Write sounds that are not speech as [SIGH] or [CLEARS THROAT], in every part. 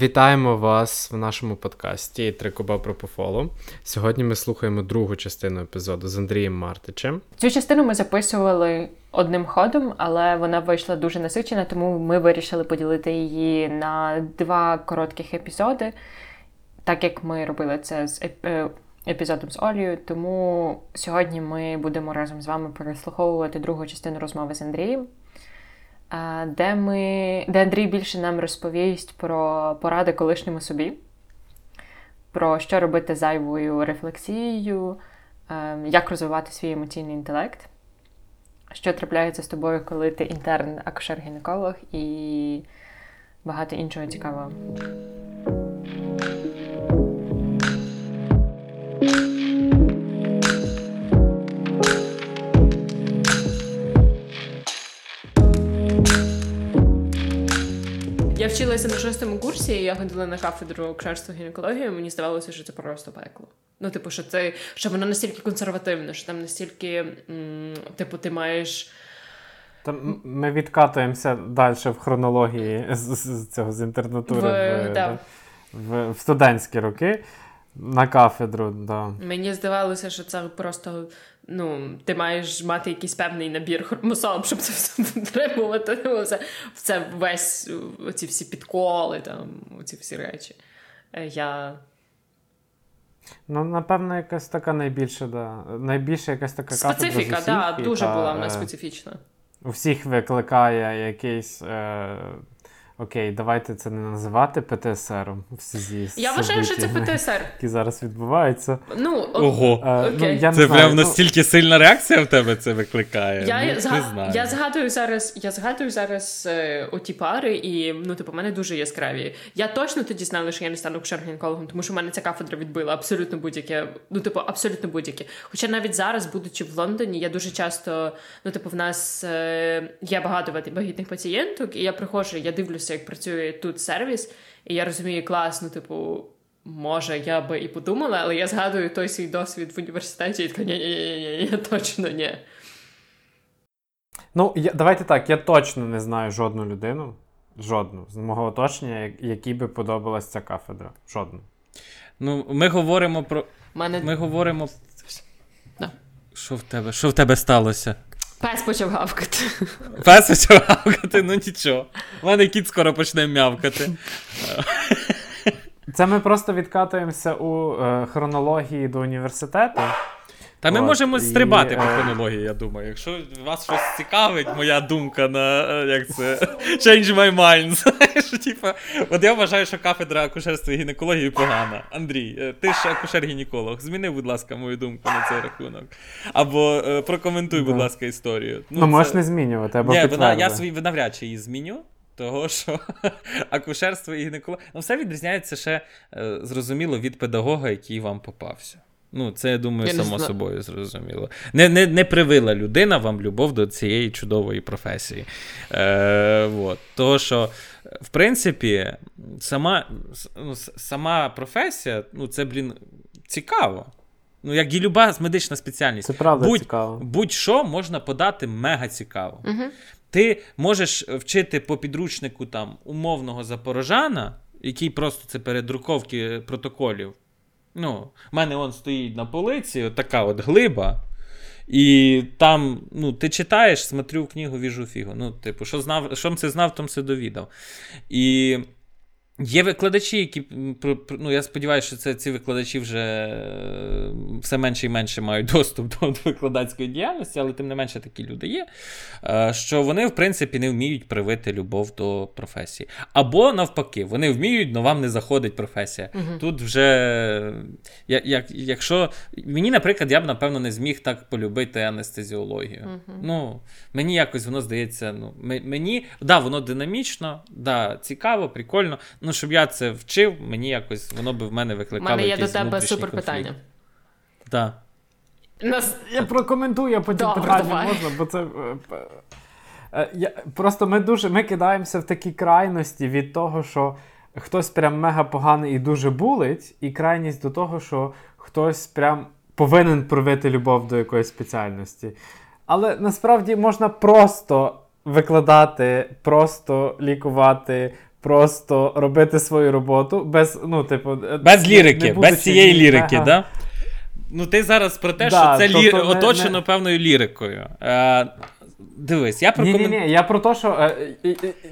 Вітаємо вас в нашому подкасті Трикоба Пропофоло. Сьогодні ми слухаємо другу частину епізоду з Андрієм Мартичем. Цю частину ми записували одним ходом, але вона вийшла дуже насичена, тому ми вирішили поділити її на два коротких епізоди, так як ми робили це з е, епізодом з Олею. Тому сьогодні ми будемо разом з вами переслуховувати другу частину розмови з Андрієм де ми, де Андрій більше нам розповість про поради колишньому собі, про що робити зайвою рефлексією, як розвивати свій емоційний інтелект, що трапляється з тобою, коли ти інтерн акушер-гінеколог і багато іншого цікавого. Я вчилася на шостому курсі, і я ходила на кафедру кшерства гінекології, мені здавалося, що це просто пекло. Ну, типу, що це що воно настільки консервативне, що там настільки, м, типу, ти маєш. Там ми відкатуємося далі в хронології з, з цього з інтернатури в, в, да. в, в студентські роки на кафедру. Да. Мені здавалося, що це просто ну, ти маєш мати якийсь певний набір хромосом, щоб це все [LAUGHS] витримувати. Ну, це, це весь оці всі підколи, там, оці всі речі. Е, я... Ну, напевно, якась така найбільша, да. найбільша якась така Специфіка, так, да, дуже була вона е, специфічна. У всіх викликає якийсь. Е, Окей, давайте це не називати ПТСР в связі Я вважаю, що це ПТСР. Які зараз відбуваються. Ну, Ого. А, ну, я Це прям ну... настільки сильна реакція в тебе це викликає. Я ну, зга... не знаю. я згадую зараз я згадую зараз е, оті пари, і ну, типу, мене дуже яскраві. Я точно тоді знала, що я не стану кушер-гінекологом, тому що в мене ця кафедра відбила абсолютно будь-яке. Ну, типу, абсолютно будь-яке. Хоча навіть зараз, будучи в Лондоні, я дуже часто, ну, типу, в нас е, є багато вагітних пацієнток, і я приходжу, я дивлюся, як працює тут сервіс, і я розумію, класно, типу, може, я би і подумала, але я згадую той свій досвід в університеті і така ні-ні-ні, точно ні. Ну, я, давайте так, я точно не знаю жодну людину, жодну з мого оточення, якій би подобалася ця кафедра. Жодну. Ну, ми говоримо про. Мене... Ми говоримо. [LAUGHS] Да. Що в тебе? Що в тебе сталося? Пес почав гавкати. Пес почав гавкати, ну нічого. У мене кіт скоро почне м'явкати. Це ми просто відкатуємося у е, хронології до університету. Та ми От, можемо стрибати по е, хронології, я думаю. Якщо вас щось цікавить, моя думка на е, як це change my mind. [LAUGHS] Знаєш, типа, От я вважаю, що кафедра акушерства і гінекології погана. Андрій, е, ти ж акушер-гінеколог. Зміни, будь ласка, мою думку на цей рахунок. Або прокоментуй, будь ласка, історію. Ну, ну можеш не змінювати. або Ні, вона, Я свій навряд чи її зміню. Того, що [LAUGHS] акушерство і гінекологія. Ну, все відрізняється ще зрозуміло від педагога, який вам попався. Ну, це, я думаю, я само собою зрозуміло. Не не, не привила людина вам любов до цієї чудової професії. Е, вот. Того, що, в принципі, сама ну, сама професія, ну, це, блін, цікаво. Ну, як і люба медична спеціальність. Це правда Будь, цікаво. Будь-що можна подати мега цікаво. Угу. Ти можеш вчити по підручнику там умовного запорожана, який просто це передруковки протоколів. Ну, в мене он стоїть на полиці, така от глиба. І там, ну, ти читаєш, смотрю книгу, віжу фігу. Ну, типу, що знав, що це знав, том це довідав. І Є викладачі, які ну я сподіваюся, що це ці викладачі вже все менше і менше мають [LAUGHS] доступ до викладацької діяльності, але тим не менше такі люди є. Е, що вони, в принципі, не вміють привити любов до професії. Або навпаки, вони вміють, але вам не заходить професія. Угу. Тут вже як, якщо мені, наприклад, я б напевно не зміг так полюбити анестезіологію. Угу. Ну, Мені якось воно здається, ну, мені да, воно динамічно, да, цікаво, прикольно. Ну, щоб я це вчив, мені якось воно би в мене викликало. У мене є до тебе супер питання. Да. Нас... Я прокоментую потім Добре, питання можна, бо це. Е, е, я, Просто ми дуже ми кидаємося в такі крайності від того, що хтось прям мега поганий і дуже булить, і крайність до того, що хтось прям повинен провити любов до якоїсь спеціальності. Але насправді можна просто викладати, просто лікувати, просто робити свою роботу без, ну, типу, без лірики, не без цієї лірики, так? Да? Ну, ти зараз про те, да, що це тобто лі... оточено не... певною лірикою. Е, Дивись, я про ні, ні, ні, я про те, що е,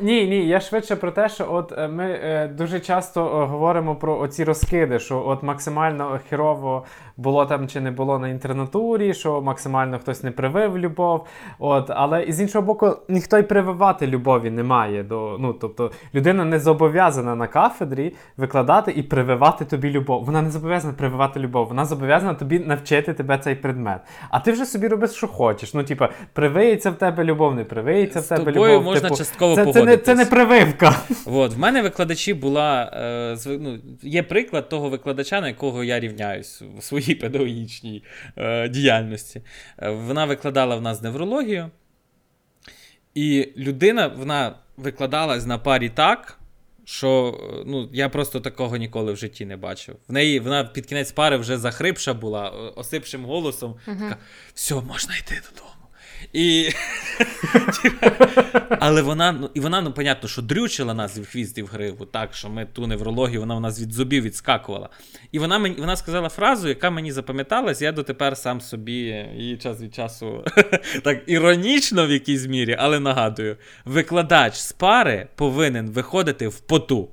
ні, ні, я швидше про те, що от е, ми е, дуже часто говоримо про оці розкиди, що от максимально херово було там чи не було на інтернатурі, що максимально хтось не привив любов. От, Але з іншого боку, ніхто й прививати любові не має. До, ну, Тобто людина не зобов'язана на кафедрі викладати і прививати тобі любов. Вона не зобов'язана прививати любов, вона зобов'язана тобі навчити тебе цей предмет. А ти вже собі робиш, що хочеш. Ну, типа, привиється в тебе любов, не привиється в тебе любов. можна типу, частково це, це, не, це не прививка. От, В мене викладачі була. Е, ну, Є приклад того викладача, на якого я рівняюсь в своїй своїй педагогічній е, діяльності. Е, вона викладала в нас неврологію, і людина вона викладалась на парі так. Що е, ну, я просто такого ніколи в житті не бачив. В неї вона під кінець пари вже захрипша була, осипшим голосом. Uh-huh. Така, все, можна йти додому. І... [LAUGHS] Але вона, ну, і вона, ну, понятно, що дрючила нас в хвіст і в гриву, так, що ми ту неврологію, вона у нас від зубів відскакувала. І вона мені, вона сказала фразу, яка мені запам'яталась, я дотепер сам собі її час від часу [LAUGHS] так іронічно в якійсь мірі, але нагадую: викладач з пари повинен виходити в поту.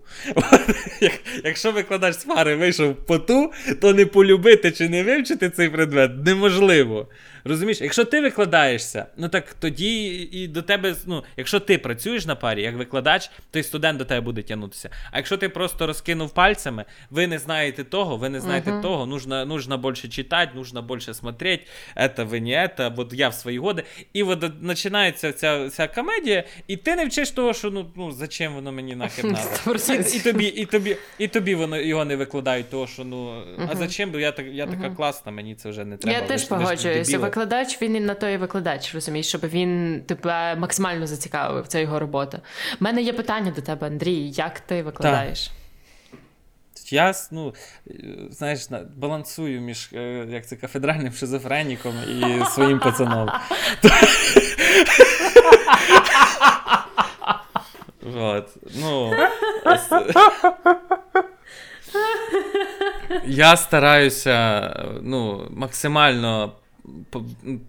[LAUGHS] Якщо викладач з пари вийшов в поту, то не полюбити чи не вивчити цей предмет неможливо. Розумієш, якщо ти викладаєшся, ну так тоді і до тебе, ну, якщо ти працюєш на парі як викладач, то й студент до тебе буде тягнутися. А якщо ти просто розкинув пальцями, ви не знаєте того, ви не знаєте uh-huh. того, нужно, нужно більше читати, нужно більше смотреть, это ви не это, от я в свої годи. І от починається ця ця комедія, і ти не вчиш того, що ну, ну зачем воно мені нахер [LAUGHS] надо. І, і тобі і тобі, і тобі воно його не викладають, того, що ну, uh-huh. а зачем? бо Я так я така класна, мені це вже не треба. Я теж погоджуюся викладач, він і на той викладач, розумієш, щоб він тебе максимально зацікавив. Це його робота. У мене є питання до тебе, Андрій. Як ти викладаєш? Так. Я ну, знаєш, балансую між е, як це, кафедральним шизофреніком і своїм пацаном. Вот. Ну, Я стараюся ну, максимально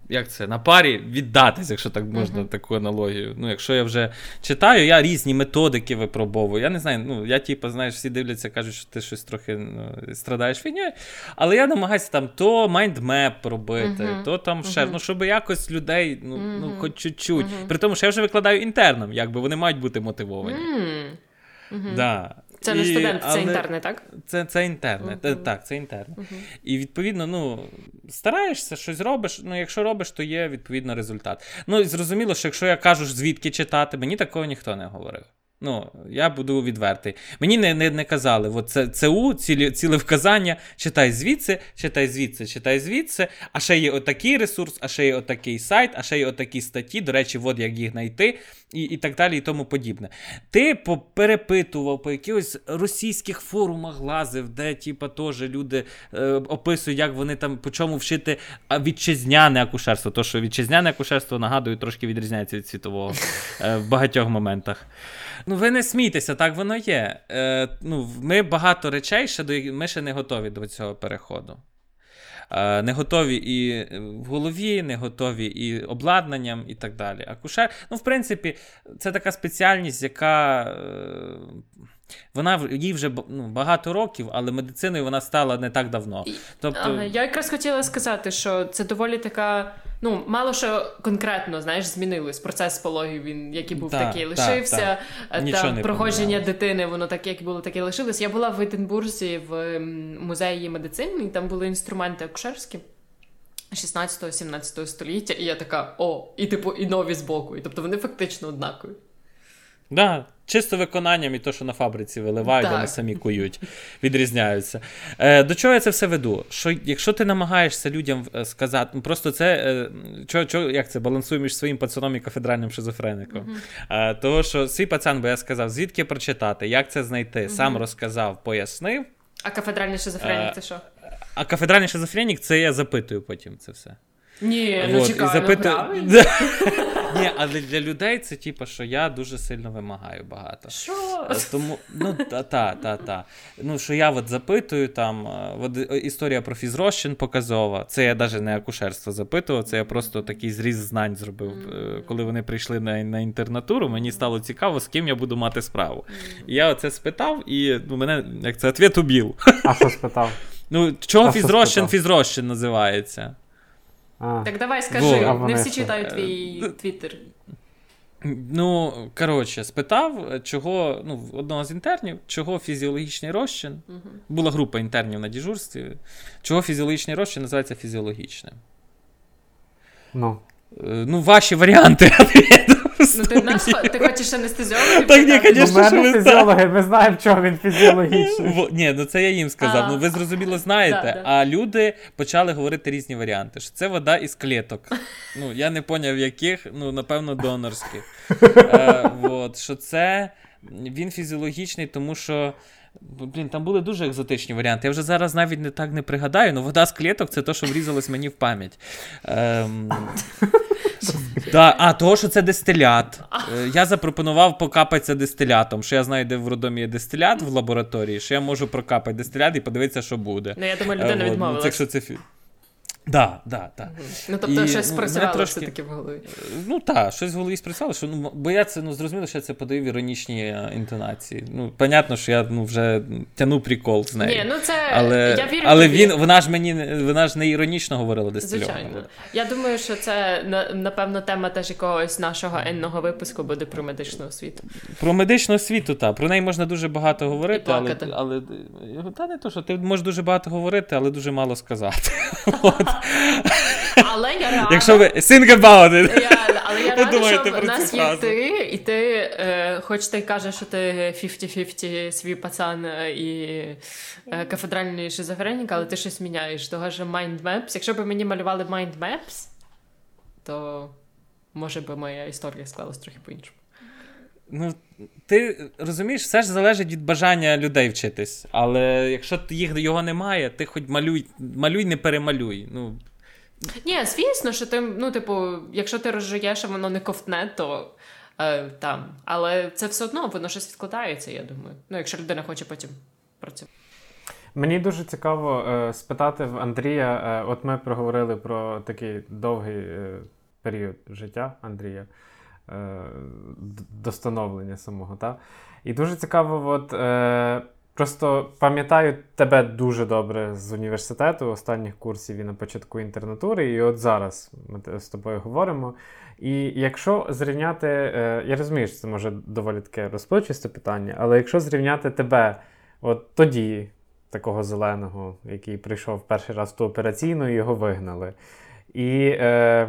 як це, на парі віддатись, якщо так можна uh-huh. таку аналогію. Ну, Якщо я вже читаю, я різні методики випробовую. Я не знаю, ну, я типу, знаєш, всі дивляться, кажуть, що ти щось трохи ну, страдаєш фігньою. Але я намагаюся там то майндмеп робити, uh-huh. то там ще, uh-huh. ну, щоб якось людей, ну, ну хоч чуть-чуть. При тому, що я вже викладаю інтерном, якби вони мають бути мотивовані. Да. Це не студент, це інтерне, так? Це це інтерне. Uh-huh. Так, це інтерне. Uh-huh. І відповідно, ну, стараєшся, щось робиш. Ну, якщо робиш, то є відповідно результат. Ну, і зрозуміло, що якщо я кажу, звідки читати, мені такого ніхто не говорив. Ну, я буду відвертий. Мені не не, не казали, от це ЦУ, цілі, ціле вказання, читай звідси, читай звідси, читай звідси, а ще є отакий ресурс, а ще є отакий сайт, а ще є отакі статті, до речі, от як їх знайти, і і так далі, і тому подібне. Ти перепитував по якихось російських форумах лазив, де типа, теж люди е, описують, як вони там по чому вчити вітчизняне акушерство. То, що вітчизняне акушерство, нагадую, трошки відрізняється від світового е, в багатьох моментах. Ну, ви не смійтеся, так воно є. Е, ну, Ми багато речей ще до ми ще не готові до цього переходу. Е, не готові і в голові, не готові і обладнанням, і так далі. Акушер, ну, в принципі, це така спеціальність, яка. Е, вона їй вже ну, багато років, але медициною вона стала не так давно. Тобто... Ага, я якраз хотіла сказати, що це доволі така. Ну, мало що конкретно знаєш, змінилось. Процес пологів, він який був, так, такий лишився. Так, так. Та проходження дитини, воно таке, як було, таке лишилось. Я була в Единбурзі в музеї медицини, і там були інструменти акушерські. 16-17 століття, і я така, о, і типу, і нові збоку. І тобто вони фактично однакові. Да, Чисто виконанням і то, що на фабриці виливають, вони самі кують, відрізняються. Е, До чого я це все веду? Що Якщо ти намагаєшся людям е, сказати, ну просто це е, чо, чо, як це балансує між своїм пацаном і кафедральним шизофреником. Uh-huh. Е, Того, що свій пацан, бо я сказав, звідки прочитати, як це знайти, uh-huh. сам розказав, пояснив. А кафедральний шизофренік е, це що? А кафедральний шизофренік це я запитую потім це все. Ні, ну чекай, ну, [LAUGHS] Ні, але для людей це типу, що я дуже сильно вимагаю багато. Що? Е, тому, ну, та, та, та, та. Ну, що я от запитую, там, е, от, е, історія про фізрозчин показова. Це я навіть не акушерство запитував, це я просто такий зріз знань зробив. Коли вони прийшли на на інтернатуру, мені стало цікаво, з ким я буду мати справу. І я оце спитав, і ну, мене, як це, ответ убив. А що спитав? Ну, чого фізрозчин фізрозчин називається? А. Так давай скажи, Во, не всі читають твій твіттер. Ну, коротше, спитав, чого ну, одного з інтернів, чого фізіологічний розчин. Угу. Була група інтернів на дежурстві. Чого фізіологічний розчин називається фізіологічним? Ну, е, Ну, ваші варіанти. [LAUGHS] Ну, ти нас ти хочеш анестезіологів? Так, ні, звісно, що ви фізіологи, ми знаємо, чого він фізіологічний. Ні, ну це я їм сказав. Ну ви зрозуміло знаєте. А люди почали говорити різні варіанти. що Це вода із клеток. Ну, я не поняв, яких, ну, напевно, донорських. Е, [LAUGHS] що це він фізіологічний, тому що. Блін, там були дуже екзотичні варіанти. Я вже зараз навіть не так не пригадаю, але вода з клеток це те, що врізалось мені в пам'ять. Ем... Да, А, того, що це дистилят. Е, я запропонував покапатися дистилятом, що я знаю, де в родомі є дистилят в лабораторії, що я можу прокапати дистилят і подивитися, що буде. Ну, я думаю, людина е, відмовилась. Якщо це Да, да, да. Ну, тобто, і, щось ну, спрацювало трошки... все-таки в голові. Ну так, щось в голові спрацювало, що ну, бо я це ну, зрозуміло, що я це подаю в іронічні е, інтонації. Ну, понятно, що я ну, вже тяну прикол з нею. Ні, ну це але, я вірю але він, вона ж мені вона ж не іронічно говорила десь. Звичайно. Я думаю, що це напевно тема теж якогось нашого енного випуску буде про медичну освіту. Про медичну освіту, так. Про неї можна дуже багато говорити, але але та не то, що ти можеш дуже багато говорити, але дуже мало сказати. [LAUGHS] [LAUGHS] Але я рада. Якщо ви think about it. Я, але я рада, що в нас є ти, і ти, е, хоч ти кажеш, що ти 50-50 свій пацан е, і е, кафедральний шизофренік, але ти щось міняєш. Того ж Mind Maps. Якщо б мені малювали Mind Maps, то може би моя історія склалась трохи по-іншому. Ну, ти розумієш, все ж залежить від бажання людей вчитись. Але якщо їх його немає, ти хоч малюй, малюй, не перемалюй. Ну, ні, звісно, що ти, ну, типу, якщо ти розжуєш, а воно не ковтне, то е, там. Але це все одно, воно щось відкладається, я думаю. Ну, якщо людина хоче потім працювати. Мені дуже цікаво е, спитати в Андрія. Е, от ми проговорили про такий довгий е, період життя Андрія, до становлення самого. Та? І дуже цікаво, от. Е, Просто пам'ятаю тебе дуже добре з університету, останніх курсів і на початку інтернатури, і от зараз ми з тобою говоримо. І якщо зрівняти, е, я розумію, що це може доволі таке розпливчасте питання, але якщо зрівняти тебе от тоді, такого зеленого, який прийшов перший раз в ту операційну, і його вигнали, і, е,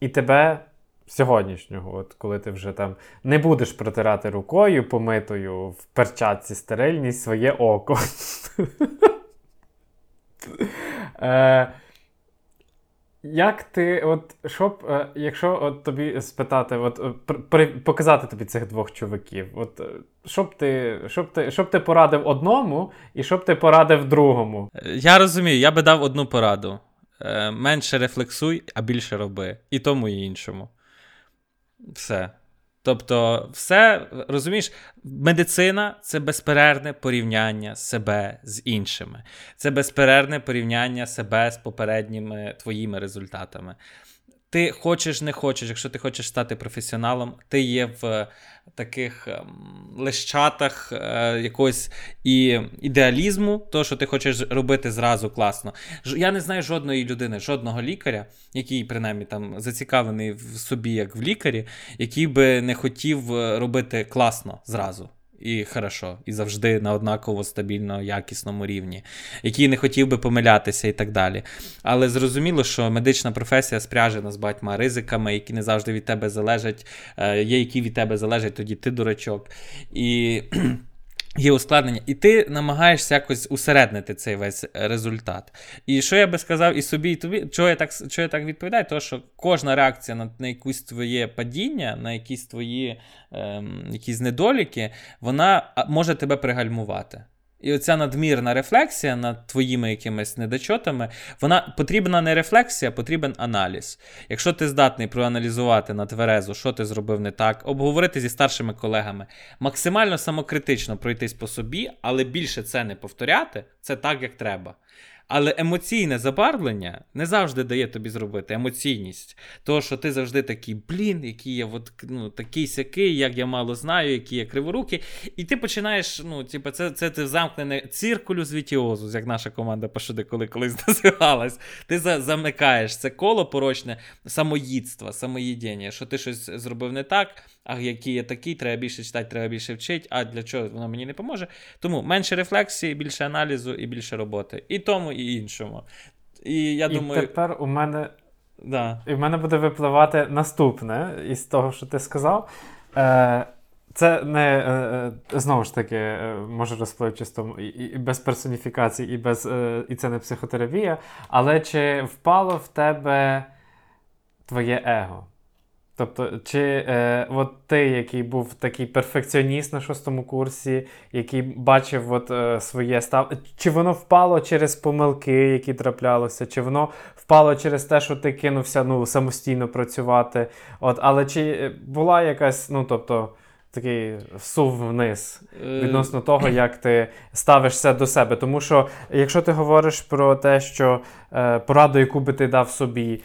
і тебе сьогоднішнього, от коли ти вже там не будеш протирати рукою помитою в перчатці стерильність своє око. [LAUGHS] Е, як ти, от, щоб, е, якщо от тобі спитати, от, при, показати тобі цих двох чуваків, от, щоб ти щоб ти, щоб ти порадив одному і щоб ти порадив другому? Я розумію, я би дав одну пораду. Е, менше рефлексуй, а більше роби. І тому, і іншому. Все. Тобто, все, розумієш, медицина це безперервне порівняння себе з іншими. Це безперервне порівняння себе з попередніми твоїми результатами. Ти хочеш, не хочеш, якщо ти хочеш стати професіоналом, ти є в таких ем, лещатах е, якогось і ідеалізму, то, що ти хочеш робити зразу класно. Я не знаю жодної людини, жодного лікаря, який принаймні там зацікавлений в собі, як в лікарі, який би не хотів е, робити класно зразу і хорошо, і завжди на однаково стабільно якісному рівні, який не хотів би помилятися і так далі. Але зрозуміло, що медична професія спряжена з багатьма ризиками, які не завжди від тебе залежать, е, є які від тебе залежать, тоді ти дурачок. І Є ускладнення, і ти намагаєшся якось усереднити цей весь результат. І що я би сказав і собі, і тобі, чого я так чого я так відповідаю, то що кожна реакція на на якусь твоє падіння, на якісь твої ем, якісь недоліки, вона може тебе пригальмувати. І оця надмірна рефлексія над твоїми якимись недочотами, вона потрібна не рефлексія, потрібен аналіз. Якщо ти здатний проаналізувати на тверезу, що ти зробив не так, обговорити зі старшими колегами, максимально самокритично пройтись по собі, але більше це не повторяти, це так, як треба. Але емоційне забарвлення не завжди дає тобі зробити емоційність. Того, що ти завжди такий, блін, який я от, ну, такий сякий, як я мало знаю, які я криворуки. І ти починаєш, ну, типу, це це, це замкнене циркулю звітіозу, як наша команда пошуди, коли колись [LAUGHS] називалась. Ти за, замикаєш це коло порочне самоїдства, самоїдіння, що ти щось зробив не так, а який я такий, треба більше читати, треба більше вчити, а для чого воно мені не поможе. Тому менше рефлексії, більше аналізу і більше роботи. І тому, і іншому. І я і думаю. тепер у мене да. і в мене буде випливати наступне із того, що ти сказав. Е, Це не е, е знову ж таки е, може розпливчисто і, і без персоніфікації, і без, е, і це не психотерапія. Але чи впало в тебе твоє его? Тобто, чи е, от ти, який був такий перфекціоніст на шостому курсі, який бачив от, е, своє став, чи воно впало через помилки, які траплялися, чи воно впало через те, що ти кинувся ну, самостійно працювати? От, Але чи була якась, ну тобто, такий сув вниз Е, відносно [CLEARS THROAT] того, як ти ставишся до себе? Тому що, якщо ти говориш про те, що е, пораду, яку би ти дав собі, е,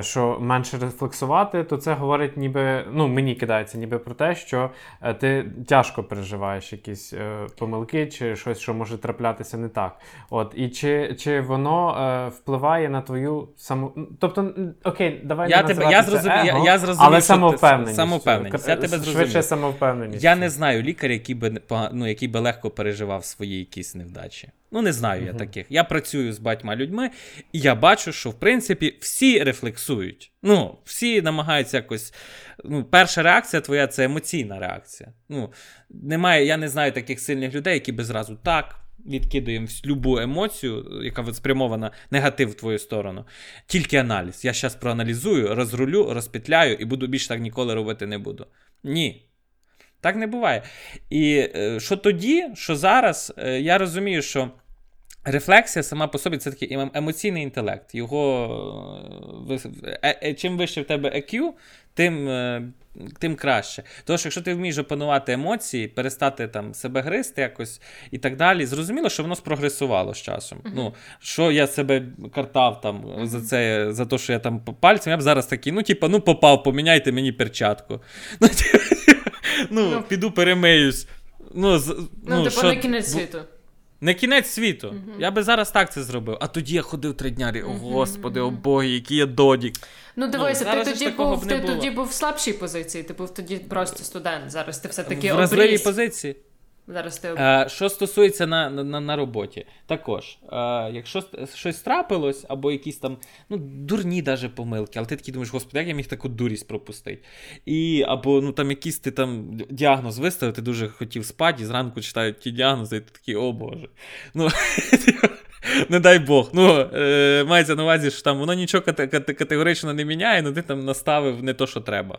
що менше рефлексувати, то це говорить, ніби ну мені кидається, ніби про те, що е, ти тяжко переживаєш якісь е, помилки чи щось, що може траплятися не так. От і чи чи воно е, впливає на твою саму. Тобто, окей, давай Я не тебе- я зрозумів- я- я зрозумів, але самовпевненість. самовпевненість. Я тебе Швидше зрозумів. самовпевненість. Я не знаю лікаря, який би ну, який би легко переживав свої якісь невдачі. Ну, не знаю я таких. Я працюю з батьма людьми, і я бачу, що в принципі всі рефлексують. Ну, всі намагаються якось. Ну, перша реакція твоя це емоційна реакція. Ну, немає, я не знаю таких сильних людей, які би зразу так. Відкидуємо любу емоцію, яка от спрямована негатив в твою сторону. Тільки аналіз. Я зараз проаналізую, розрулю, розпетляю і буду більше так ніколи робити не буду. Ні. Так не буває. І е, що тоді, що зараз, е, я розумію, що рефлексія сама по собі це такий ем- емоційний інтелект. Його е, чим вище в тебе EQ, тим, тим краще. Тому що якщо ти вмієш опанувати емоції, перестати там себе гризти якось і так далі, зрозуміло, що воно спрогресувало з часом. Мгм. Ну, що я себе картав там за це, за те, що я там пальцем, я б зараз такий, ну, типа, ну попав, поміняйте мені перчатку. [LAUGHS] Ну, ну Ну. піду перемиюсь. Ну, з- Ну, ну, типу, що- не кінець бу- світу. Не кінець світу. Мгм. Я би зараз так це зробив. А тоді я ходив три дня. О, Мгм, господи, о боги, який я додік. Ну, дивися, ну, ти тоді був, ти було. тоді був в слабшій позиції, ти був тоді просто студент. Зараз ти все-таки в вразливій обріз. позиції. Зараз ти Е, що стосується на, на, на роботі, також, е, якщо щось трапилось, або якісь там ну, дурні даже помилки, але ти такий думаєш, господи, як я міг таку дурість пропустити? І, або ну, там якийсь ти там діагноз виставив, ти дуже хотів спати, і зранку читають ті діагнози, і ти такий, о Боже. Ну, [LAUGHS] Не дай Бог. Ну, е, мається на увазі, що там воно нічого кате- кате- категорично не міняє, але ти там наставив не то, що треба.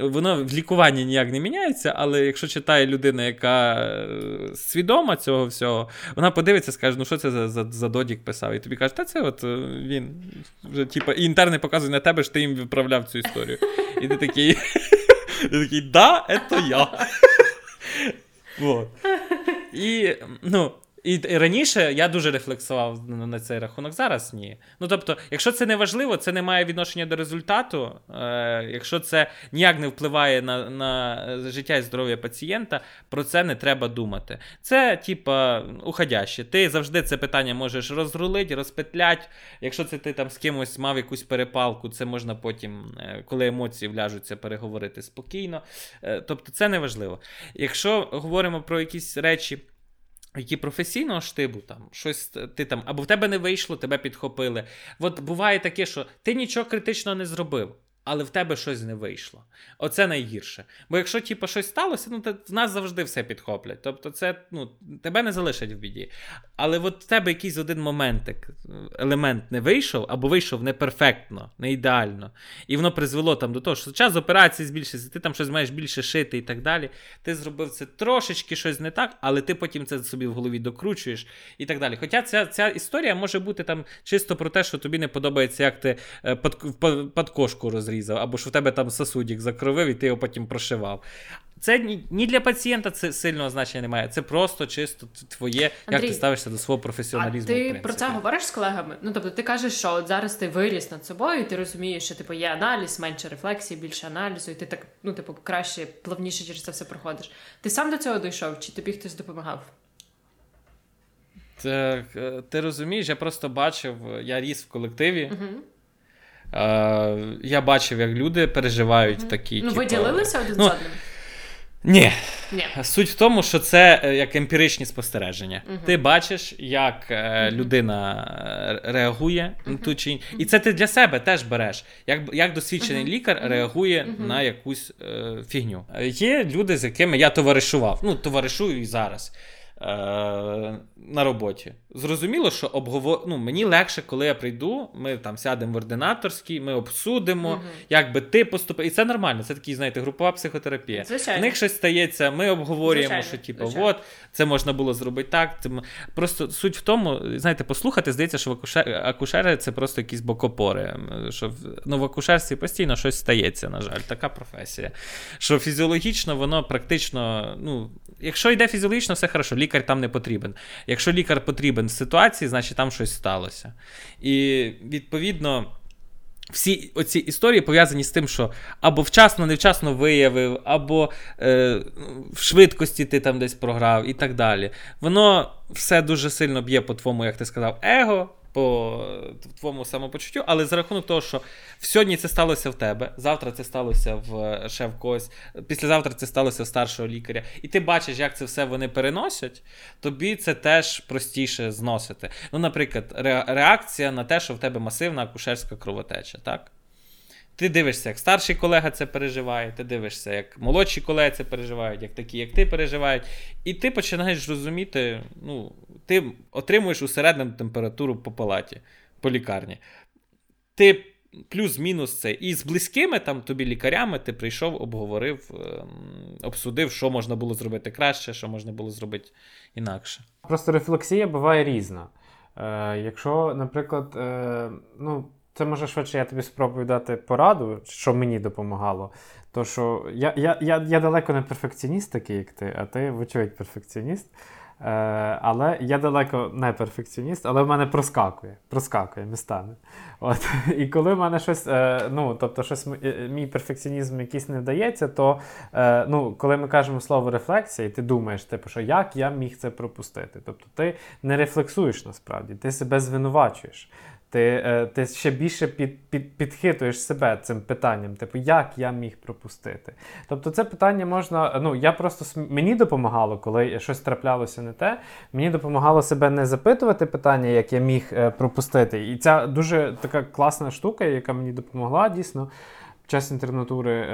Воно в лікуванні ніяк не міняється, але якщо читає людина, яка е, свідома цього всього, вона подивиться, скаже, ну що це за, за, за додік писав? І тобі каже, та це от е, він вже, типа, і інтерни показує на тебе, що ти їм відправляв цю історію. І ти такий, [LAUGHS] ти такий, да, це я. [LAUGHS] Вот. І, ну, і, раніше я дуже рефлексував на, цей рахунок, зараз ні. Ну тобто, якщо це не важливо, це не має відношення до результату. Е, якщо це ніяк не впливає на, на життя і здоров'я пацієнта, про це не треба думати. Це, типа, уходяще. Ти завжди це питання можеш розрулити, розпетлять. Якщо це ти там з кимось мав якусь перепалку, це можна потім, е, коли емоції вляжуться, переговорити спокійно. Е, тобто, це не важливо. Якщо говоримо про якісь речі які професійного штибу, там, щось ти там, або в тебе не вийшло, тебе підхопили. От буває таке, що ти нічого критичного не зробив. Але в тебе щось не вийшло. Оце найгірше. Бо якщо типу, щось сталося, ну то в нас завжди все підхоплять. Тобто, це ну, тебе не залишать в біді. Але от в тебе якийсь один моментик, елемент не вийшов, або вийшов неперфектно, не ідеально. І воно призвело там до того, що час операції збільшиться, ти там щось маєш більше шити і так далі. Ти зробив це трошечки щось не так, але ти потім це собі в голові докручуєш і так далі. Хоча ця ця історія може бути там чисто про те, що тобі не подобається, як ти е, подкошку розрізав, або що в тебе там сосудік закровив, і ти його потім прошивав. Це ні для пацієнта це сильного значення немає. Це просто чисто твоє, Андрій, як ти ставишся до свого професіоналізму. А Ти про це говориш з колегами? Ну тобто, ти кажеш, що от зараз ти виріс над собою, і ти розумієш, що типу є аналіз, менше рефлексії, більше аналізу, і ти так ну, типу, краще, плавніше через це все проходиш. Ти сам до цього дійшов, чи тобі хтось допомагав? Так, е, ти розумієш, я просто бачив, я ріс в колективі. Угу. Е, Я бачив, як люди переживають угу. такі. Ну, типу... ви ділилися один ну, з одним? Ні. Ні. Суть в тому, що це е, як емпіричні спостереження. Угу. Ти бачиш, як е, людина е, реагує на ту чи іншу. І це ти для себе теж береш. Як як досвідчений лікар реагує на якусь е, фігню. Є люди, з якими я товаришував. Ну, товаришую і зараз. Е, на роботі. Зрозуміло, що обговор... ну, мені легше, коли я прийду, ми там сядемо в ординаторській, ми обсудимо, угу. як би ти поступив. І це нормально, це такий, знаєте, групова психотерапія. Звичайно. В них щось стається, ми обговорюємо, Звичайно. що типу, Звичайно. от, це можна було зробити так. Це... Просто суть в тому, знаєте, послухати, здається, що акушер... акушери це просто якісь бокопори. Що ну, в акушерстві постійно щось стається, на жаль, така професія. Що фізіологічно воно практично, ну, якщо йде фізіологічно, все хорошо лікар там не потрібен. Якщо лікар потрібен в ситуації, значить там щось сталося. І відповідно. Всі оці історії пов'язані з тим, що або вчасно, невчасно виявив, або е, в швидкості ти там десь програв, і так далі. Воно все дуже сильно б'є по твоєму, як ти сказав, его, по твоєму самопочуттю, але за рахунок того, що сьогодні це сталося в тебе, завтра це сталося в ще в когось, післязавтра це сталося в старшого лікаря, і ти бачиш, як це все вони переносять, тобі це теж простіше зносити. Ну, наприклад, реакція на те, що в тебе масивна акушерська кровотеча, так? Ти дивишся, як старший колега це переживає, ти дивишся, як молодші колеги це переживають, як такі, як ти переживають. І ти починаєш розуміти, ну, ти отримуєш усередину температуру по палаті, по лікарні. Ти плюс-мінус це. І з близькими там тобі лікарями ти прийшов, обговорив, ем, обсудив, що можна було зробити краще, що можна було зробити інакше. Просто рефлексія буває різна. Е, Якщо, наприклад, е, ну. Це може швидше, я тобі спробую дати пораду, що мені допомагало. То що я я, я, я далеко не перфекціоніст, такий, як ти, а ти, вочевидь, перфекціоніст. Е, Але я далеко не перфекціоніст, але в мене проскакує. Проскакує містами. От. І коли в мене щось, е, ну, тобто, щось е, мій перфекціонізм якийсь не вдається, то е, ну, коли ми кажемо слово рефлексія, і ти думаєш, типу, що як я міг це пропустити? Тобто ти не рефлексуєш насправді, ти себе звинувачуєш. Ти е, ти ще більше під, під, підхитуєш себе цим питанням, типу, як я міг пропустити. Тобто, це питання можна. Ну, я просто мені допомагало, коли щось траплялося не те. Мені допомагало себе не запитувати питання, як я міг е, пропустити. І ця дуже така класна штука, яка мені допомогла дійсно в час інтернатури.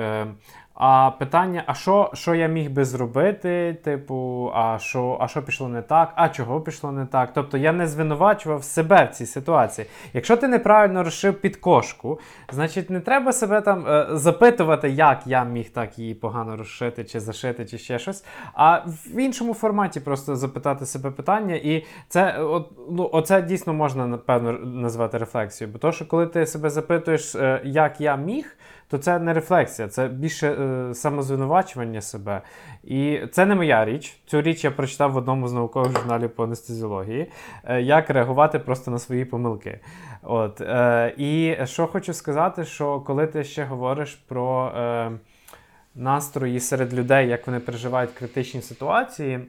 А питання: а що що я міг би зробити? Типу, а що а що пішло не так, а чого пішло не так? Тобто я не звинувачував себе в цій ситуації. Якщо ти неправильно розшив підкошку, значить не треба себе там е, запитувати, як я міг так її погано розшити, чи зашити, чи ще щось. А в іншому форматі просто запитати себе питання. І це от, ну, оце дійсно можна напевно назвати рефлексією. Бо то, що коли ти себе запитуєш, е, як я міг то це не рефлексія, це більше е, самозвинувачування себе. І це не моя річ. Цю річ я прочитав в одному з наукових журналів по анестезіології, е, як реагувати просто на свої помилки. От, е, І що хочу сказати, що коли ти ще говориш про настрої серед людей, як вони переживають критичні ситуації.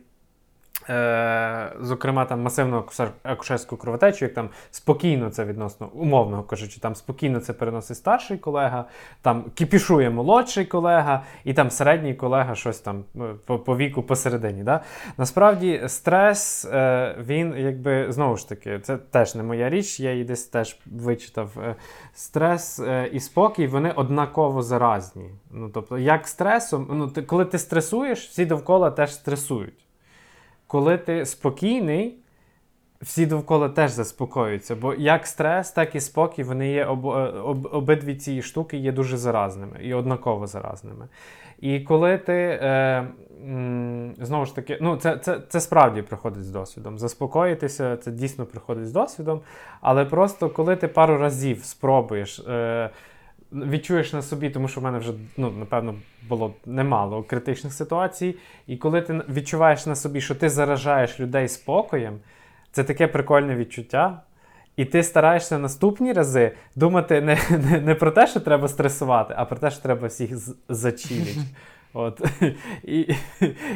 Е, Зокрема, там масивну акушерську кровотечу, як там спокійно це відносно, умовно кажучи, там спокійно це переносить старший колега, там кіпішує молодший колега, і там середній колега щось там е, по, по віку посередині. Да? Насправді, стрес, е, він якби знову ж таки, це теж не моя річ, я її десь теж вичитав. Стрес і спокій вони однаково заразні. Ну, тобто, як стресом, ну, ти, коли ти стресуєш, всі довкола теж стресують коли ти спокійний, всі довкола теж заспокоюються. Бо як стрес, так і спокій, вони є об, е, об, обидві ці штуки є дуже заразними і однаково заразними. І коли ти е, знову ж таки, ну це це, це справді приходить з досвідом. Заспокоїтися, це дійсно приходить з досвідом. Але просто коли ти пару разів спробуєш. Е, відчуєш на собі, тому що в мене вже, ну, напевно, було немало критичних ситуацій. І коли ти відчуваєш на собі, що ти заражаєш людей спокоєм, це таке прикольне відчуття. І ти стараєшся наступні рази думати не не, не про те, що треба стресувати, а про те, що треба всіх зачілити. [LAUGHS] От. І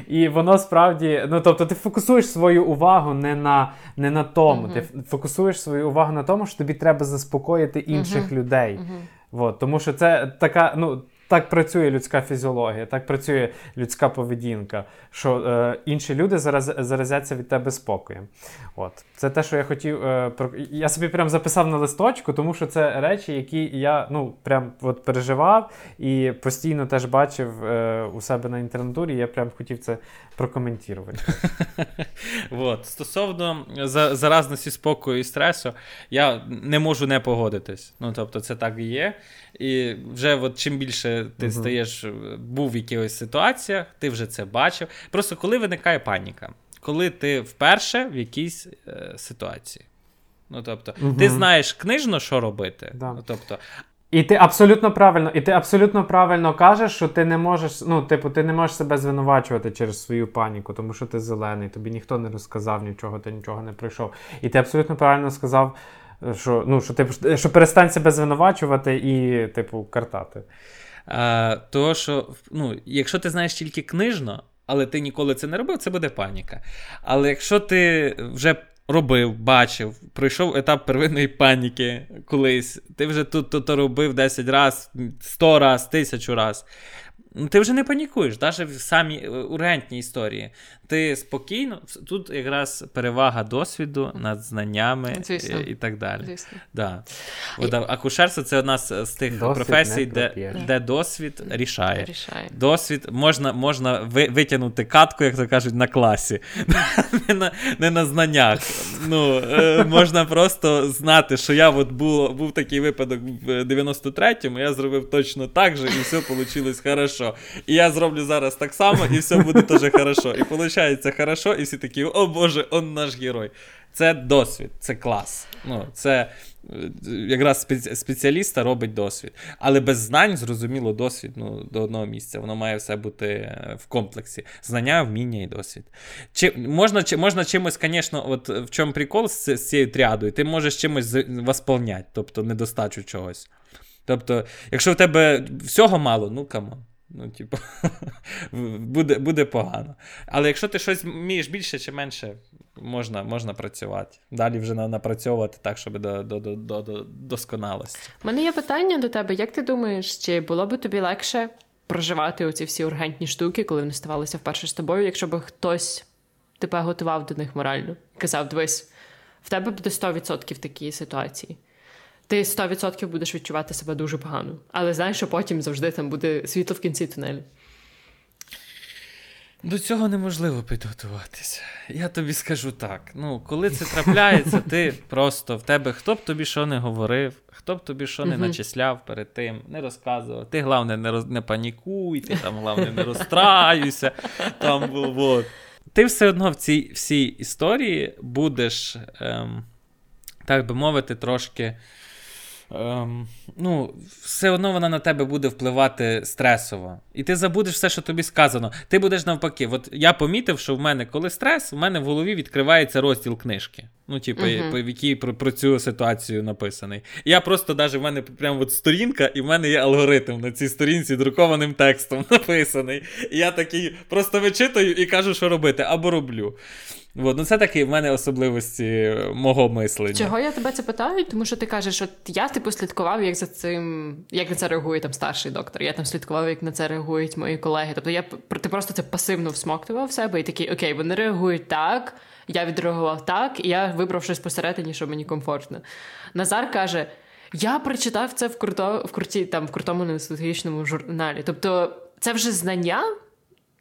і воно справді, ну тобто, ти фокусуєш свою увагу не на не на тому. Uh-huh. Ти фокусуєш свою увагу на тому, що тобі треба заспокоїти інших uh-huh. людей. Uh-huh. От, Тому що це така, ну, так працює людська фізіологія, так працює людська поведінка, що е, інші люди зараз заразяться від тебе спокоєм. От. Це те, що я хотів. Е, про... Я собі прям записав на листочку, тому що це речі, які я ну, прям от переживав і постійно теж бачив е, у себе на інтернатурі. Я прям хотів це прокоментувати. [LAUGHS] От. Стосовно заразності спокою і стресу, я не можу не погодитись. Ну, тобто, це так і є. І вже от чим більше ти угу. стаєш, був в якихось ситуаціях, ти вже це бачив. Просто коли виникає паніка, коли ти вперше в якійсь е, ситуації. Ну, тобто, угу. ти знаєш книжно, що робити. Да. Ну, тобто, і ти абсолютно правильно, і ти абсолютно правильно кажеш, що ти не можеш, ну, типу, ти не можеш себе звинувачувати через свою паніку, тому що ти зелений, тобі ніхто не розказав нічого, ти нічого не пройшов. І ти абсолютно правильно сказав, що ну, що, типу, що перестань себе звинувачувати і, типу, картати. Того, що ну, якщо ти знаєш тільки книжно, але ти ніколи це не робив, це буде паніка. Але якщо ти вже робив, бачив, пройшов етап первинної паніки колись, ти вже тут то робив 10 разів, 100 разів, 1000 разів. Ну, ти вже не панікуєш, навіть в самій е, ургентній історії. Ти спокійно, тут якраз перевага досвіду над знаннями Звісно. і так далі. Звісно. Да. От, акушерство це одна з тих досвід професій, де де досвід рішає. рішає. Досвід можна можна витягнути катку, як то кажуть, на класі, [LAUGHS] не на не на знаннях. Ну, е, Можна просто знати, що я от був був такий випадок в 93-му, я зробив точно так же, і все вийшло хорошо. І я зроблю зараз так само, і все буде теж хорошо. І виходить хорошо, і всі такі, о Боже, он наш герой. Це досвід, це клас. Ну, Це е, якраз спеціаліста робить досвід. Але без знань, зрозуміло, досвід ну, до одного місця. Воно має все бути е, в комплексі. Знання, вміння і досвід. Чи, Можна чи, можна чимось, звісно, от в чому прикол з, з цією тріадою, ти можеш чимось восполняти, тобто недостачу чогось. Тобто, якщо в тебе всього мало, ну come on. Ну, типу, [LAUGHS] буде буде погано. Але якщо ти щось вмієш більше чи менше, можна можна працювати. Далі вже напрацьовувати так, щоб до до, до, до, до досконалості. У мене є питання до тебе. Як ти думаєш, чи було би тобі легше проживати оці всі ургентні штуки, коли вони ставалися вперше з тобою, якщо б хтось тебе готував до них морально? Казав, дивись, в тебе буде 100% такі ситуації ти 100% будеш відчувати себе дуже погано. Але знаєш, що потім завжди там буде світло в кінці тунелю. До цього неможливо підготуватися. Я тобі скажу так. Ну, коли це трапляється, ти просто в тебе хто б тобі що не говорив, хто б тобі що не начисляв перед тим, не розказував. Ти, головне, не роз... не панікуй, ти там, головне, не розстраюйся. Там, вот. Ти все одно в цій всій історії будеш, ем, так би мовити, трошки ем, ну, все одно вона на тебе буде впливати стресово. І ти забудеш все, що тобі сказано. Ти будеш навпаки. От я помітив, що в мене, коли стрес, в мене в голові відкривається розділ книжки. Ну, типу, uh-huh. в якій про, про цю ситуацію написаний. Я просто навіть в мене прямо от сторінка, і в мене є алгоритм на цій сторінці друкованим текстом [LAUGHS] написаний. І я такий просто вичитую і кажу, що робити, або роблю. От, ну Це такі в мене особливості мого мислення. Чого я тебе це питаю? Тому що ти кажеш, що я типу слідкував, як за цим, як на це реагує там старший доктор. Я там слідкував, як на це реагують мої колеги. Тобто я ти просто це пасивно всмоктував в себе і такий, окей, вони реагують так, я відреагував так, і я вибрав щось посередині, що мені комфортно. Назар каже: я прочитав це в круто, в круті, там в крутому стратегічному журналі. Тобто, це вже знання.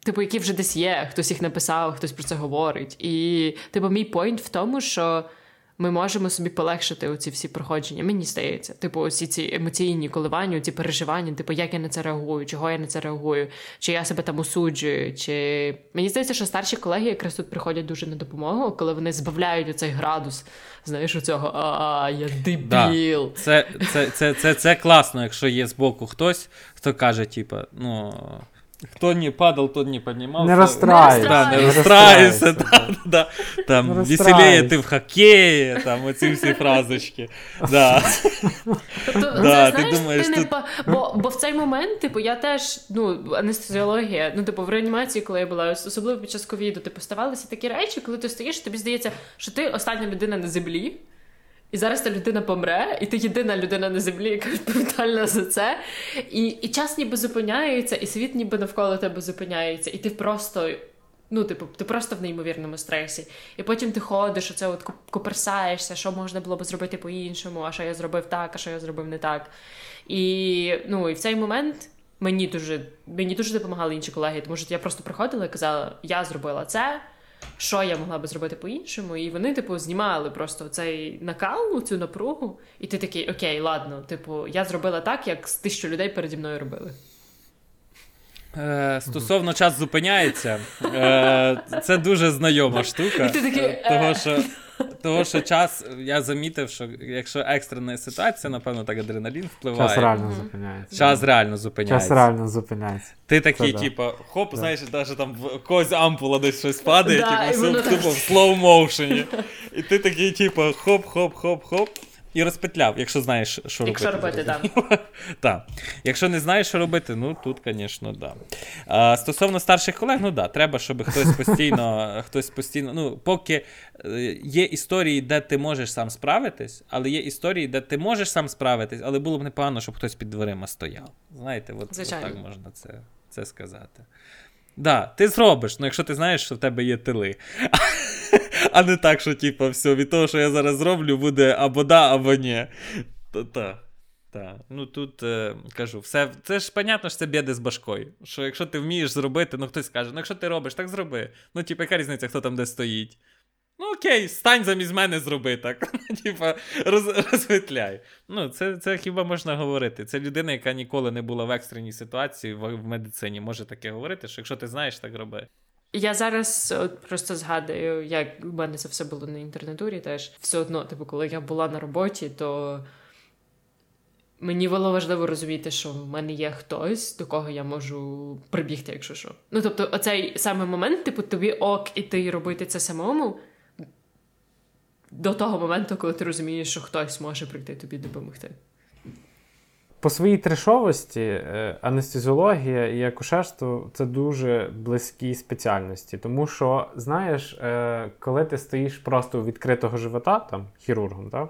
Типу, які вже десь є, хтось їх написав, хтось про це говорить. І, типу, мій пойнт в тому, що ми можемо собі полегшити оці всі проходження. Мені здається, типу, оці ці емоційні коливання, ці переживання, типу, як я на це реагую, чого я на це реагую, чи я себе там осуджую, чи мені здається, що старші колеги якраз тут приходять дуже на допомогу, коли вони збавляють оцей градус. Знаєш, у цього а, я дебіл. Да. Це, це, це, це, це класно, якщо є збоку хтось, хто каже, типу, ну. Кто не падал, тот не поднимался. Не расстраивайся. Да, не расстраивайся. Да, да, Там, веселее ты в хоккее, там, оці всі фразочки. Да. да, ти думаєш, ти тут... бо, бо в цей момент, типу, я теж, ну, анестезіологія, ну, типу, в реанімації, коли я була, особливо під час ковіду, типу, ставалися такі речі, коли ти стоїш, тобі здається, що ти остання людина на землі. І зараз та людина помре, і ти єдина людина на землі, яка відповідальна за це. І і час ніби зупиняється, і світ ніби навколо тебе зупиняється, і ти просто. Ну, типу, ти просто в неймовірному стресі. І потім ти ходиш, оце от коперсаєшся, що можна було б зробити по-іншому, а що я зробив так, а що я зробив не так. І ну, і в цей момент мені дуже мені дуже допомагали інші колеги, тому що я просто приходила і казала, я зробила це що я могла би зробити по-іншому. І вони, типу, знімали просто цей накал, цю напругу, і ти такий, окей, ладно, типу, я зробила так, як тисячу людей переді мною робили. Е, Стосовно час зупиняється, е, це дуже знайома штука. І ти такий, е, того, що того, що час, я замітив, що якщо екстрена ситуація, напевно, так адреналін впливає. Час реально зупиняється. Час реально зупиняється. Час реально зупиняється. Ти такий, типу, хоп, знаєш, навіть там в когось ампула десь щось падає, да, типу, в слоу моушені. І ти такий, типу, хоп-хоп-хоп-хоп. І розпетляв, якщо знаєш, що робити. Якщо робити, так. [LAUGHS] Так. Якщо не знаєш, що робити, ну тут, звісно, да. А, Стосовно старших колег, ну да, треба, щоб хтось постійно, [LAUGHS] хтось постійно. Ну, поки е, є історії, де ти можеш сам справитись, але є історії, де ти можеш сам справитись, але було б непогано, щоб хтось під дверима стояв. Знаєте, от, от так можна це, це сказати. Да, ти зробиш, ну якщо ти знаєш, що в тебе є тили. [LAUGHS] А не так, що, типу, все, від того, що я зараз зроблю, буде або да, або ні. Та-та. Так, ну тут е, кажу, все це ж понятно, що це біди з башкою. Що якщо ти вмієш зробити, ну хтось каже, ну якщо ти робиш, так зроби. Ну, типу, яка різниця, хто там де стоїть. Ну, окей, стань замість мене зроби так. [LAUGHS] Типа, роз, розвитляй. Ну, це це хіба можна говорити? Це людина, яка ніколи не була в екстреній ситуації в, в медицині, може таке говорити, що якщо ти знаєш, так роби. Я зараз от просто згадую, як у мене це все було на інтернетурі теж. Все одно, типу, коли я була на роботі, то мені було важливо розуміти, що в мене є хтось, до кого я можу прибігти, якщо що. Ну, тобто, оцей саме момент, типу, тобі ок, іти робити це самому. До того моменту, коли ти розумієш, що хтось може прийти тобі допомогти. По своїй трешовості е, анестезіологія і акушерство це дуже близькі спеціальності. Тому що, знаєш, е, коли ти стоїш просто у відкритого живота, там, хірургом, так,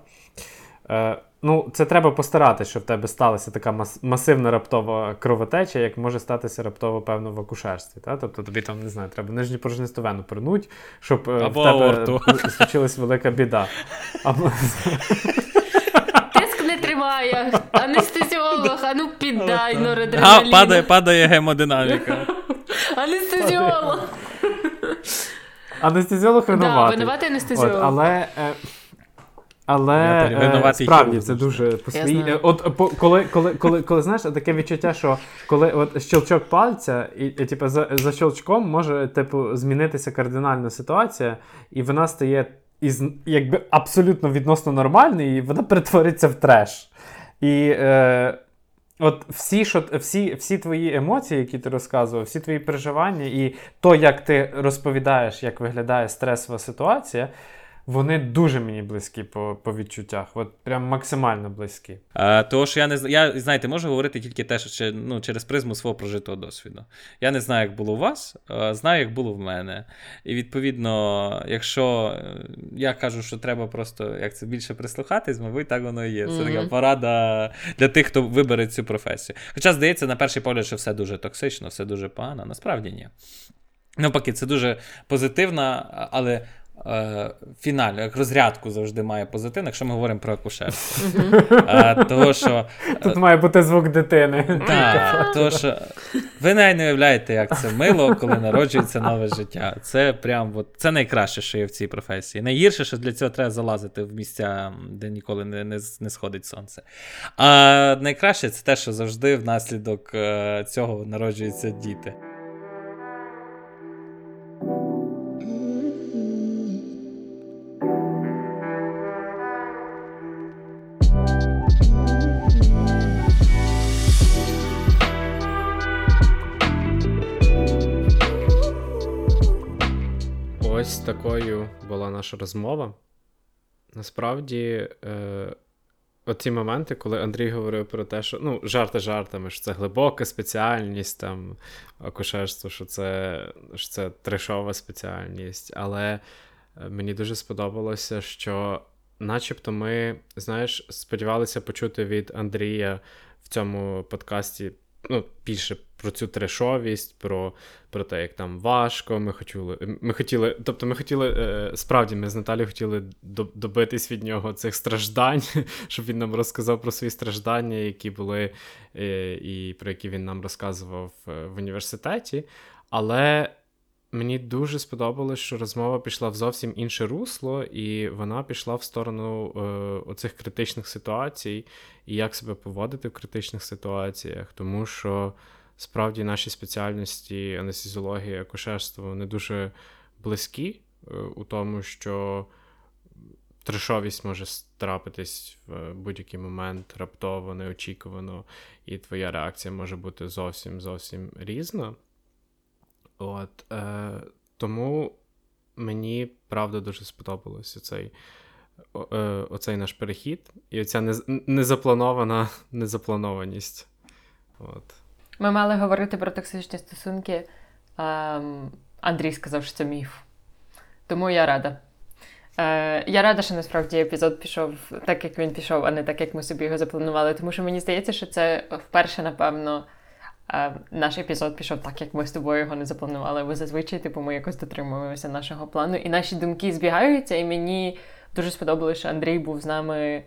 е, ну, це треба постаратися, щоб в тебе сталася така масивна раптова кровотеча, як може статися раптово, певно, в акушерстві. Так? Тобто тобі там, не знаю, треба нижню порожнисту вену пернуть, щоб Або в тебе [LAUGHS] случилась велика біда. Або тримає. Анестезіолог, а ну піддай норадреналін. А, падає, падає гемодинаміка. Анестезіолог. Анестезіолог винуватий. Да, винуватий анестезіолог. От, але... Е... Але е, справді це дуже по своїй. От по, коли, коли, коли, коли знаєш, таке відчуття, що коли от щелчок пальця, і, і типу, за за щелчком може типу, змінитися кардинальна ситуація, і вона стає із якби абсолютно відносно нормальний, і вона перетвориться в треш. І е, от всі що, всі, всі твої емоції, які ти розказував, всі твої переживання, і то, як ти розповідаєш, як виглядає стресова ситуація, вони дуже мені близькі по по відчуттях. От прям максимально близькі. А, Того, що я не я, знаєте, можу говорити тільки те, що ну, через призму свого прожитого досвіду. Я не знаю, як було у вас, а знаю, як було в мене. І відповідно, якщо е, я кажу, що треба просто як це більше прислухатись, мабуть, так воно і є. Це mm-hmm. така порада для тих, хто вибере цю професію. Хоча, здається, на перший погляд, що все дуже токсично, все дуже погано, насправді ні. Навпаки, це дуже позитивна, але е, фіналь, як розрядку завжди має позитивно, якщо ми говоримо про акушерство. Е, того, що, е, Тут має бути звук дитини. Так, того, що ви навіть не уявляєте, як це мило, коли народжується нове життя. Це прям от, це найкраще, що є в цій професії. Найгірше, що для цього треба залазити в місця, де ніколи не не, не сходить сонце. А найкраще це те, що завжди внаслідок цього народжуються діти. Такою була наша розмова. Насправді, е, оці моменти, коли Андрій говорив про те, що ну, жарти жартами, що це глибока спеціальність, там, акушерство, що це що це трешова спеціальність. Але е, мені дуже сподобалося, що, начебто, ми, знаєш, сподівалися почути від Андрія в цьому подкасті ну, більше про цю трешовість, про про те, як там важко. Ми хотіли, ми хотіли, тобто ми хотіли, е, справді, ми з Наталією хотіли добитись від нього цих страждань, [LAUGHS] щоб він нам розказав про свої страждання, які були, е, і про які він нам розказував е, в університеті. Але Мені дуже сподобалось, що розмова пішла в зовсім інше русло, і вона пішла в сторону е, оцих критичних ситуацій і як себе поводити в критичних ситуаціях, тому що справді наші спеціальності анестезіологія, акушерство вони дуже близькі е, у тому, що трешовість може трапитись в будь-який момент раптово, неочікувано, і твоя реакція може бути зовсім зовсім різна. От, е, Тому мені правда дуже сподобалося цей е, оцей наш перехід і оця незапланована незапланованість. От. Ми мали говорити про токсичні стосунки. Ем, Андрій сказав, що це міф. Тому я рада. Е, Я рада, що насправді епізод пішов так, як він пішов, а не так, як ми собі його запланували. Тому що мені здається, що це вперше, напевно. Наш епізод пішов так, як ми з тобою його не запланували, бо зазвичай типу, ми якось дотримуємося нашого плану, і наші думки збігаються, і мені дуже сподобалося, що Андрій був з нами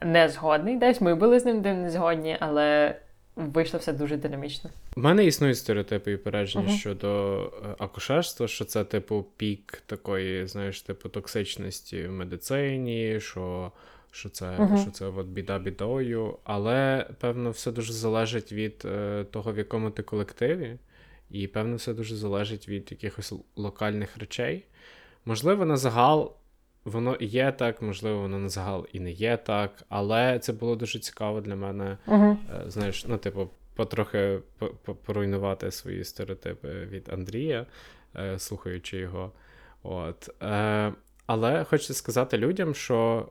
не згодний. Десь ми були з ним не згодні, але вийшло все дуже динамічно. У мене існують стереотипи і упередження uh-huh. щодо е, акушерства, що це, типу, пік такої, знаєш, типу, токсичності в медицині. що що це uh-huh. що це от біда бідою. Але певно, все дуже залежить від е, того, в якому ти колективі, і певно, все дуже залежить від якихось локальних речей. Можливо, на загал воно і є так, можливо, воно на загал і не є так, але це було дуже цікаво для мене. Uh-huh. Е, знаєш, ну, типу, потрохи поруйнувати свої стереотипи від Андрія, е, слухаючи його. От. Е, Але хочу сказати людям, що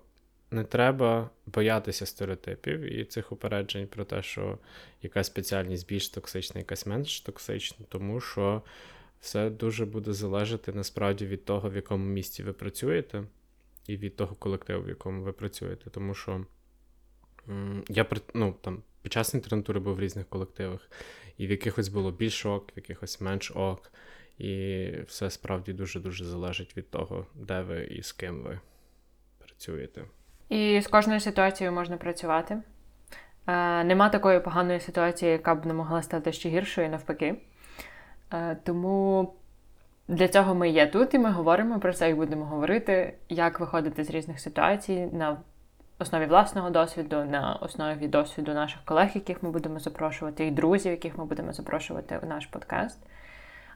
не треба боятися стереотипів і цих упереджень про те, що якась спеціальність більш токсична, якась менш токсична, тому що все дуже буде залежати насправді від того, в якому місці ви працюєте, і від того колективу, в якому ви працюєте. Тому що я ну, там, під час інтернатури був в різних колективах, і в якихось було більш ок, в якихось менш ок. І все справді дуже-дуже залежить від того, де ви і з ким ви працюєте. І з кожною ситуацією можна працювати. Е, Нема такої поганої ситуації, яка б не могла стати ще гіршою, навпаки. Е, Тому для цього ми є тут, і ми говоримо про це і будемо говорити, як виходити з різних ситуацій на основі власного досвіду, на основі досвіду наших колег, яких ми будемо запрошувати, і друзів, яких ми будемо запрошувати у наш подкаст,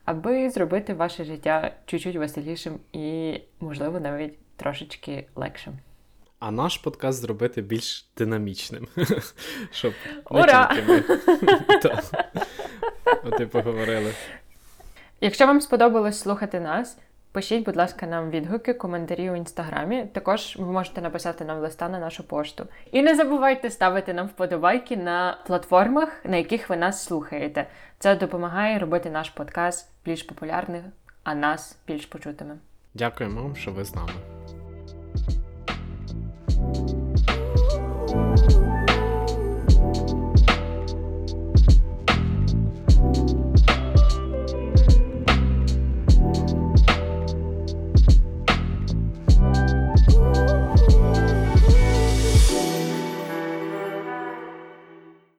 аби зробити ваше життя чуть-чуть веселішим і, можливо, навіть трошечки легшим а наш подкаст зробити більш динамічним. [LAUGHS] Щоб Ура! не тільки ми. [LAUGHS] Поговорили. Якщо вам сподобалось слухати нас, Пишіть, будь ласка, нам відгуки, коментарі у інстаграмі. Також ви можете написати нам листа на нашу пошту. І не забувайте ставити нам вподобайки на платформах, на яких ви нас слухаєте. Це допомагає робити наш подкаст більш популярним, а нас більш почутими. Дякуємо вам, що ви з нами.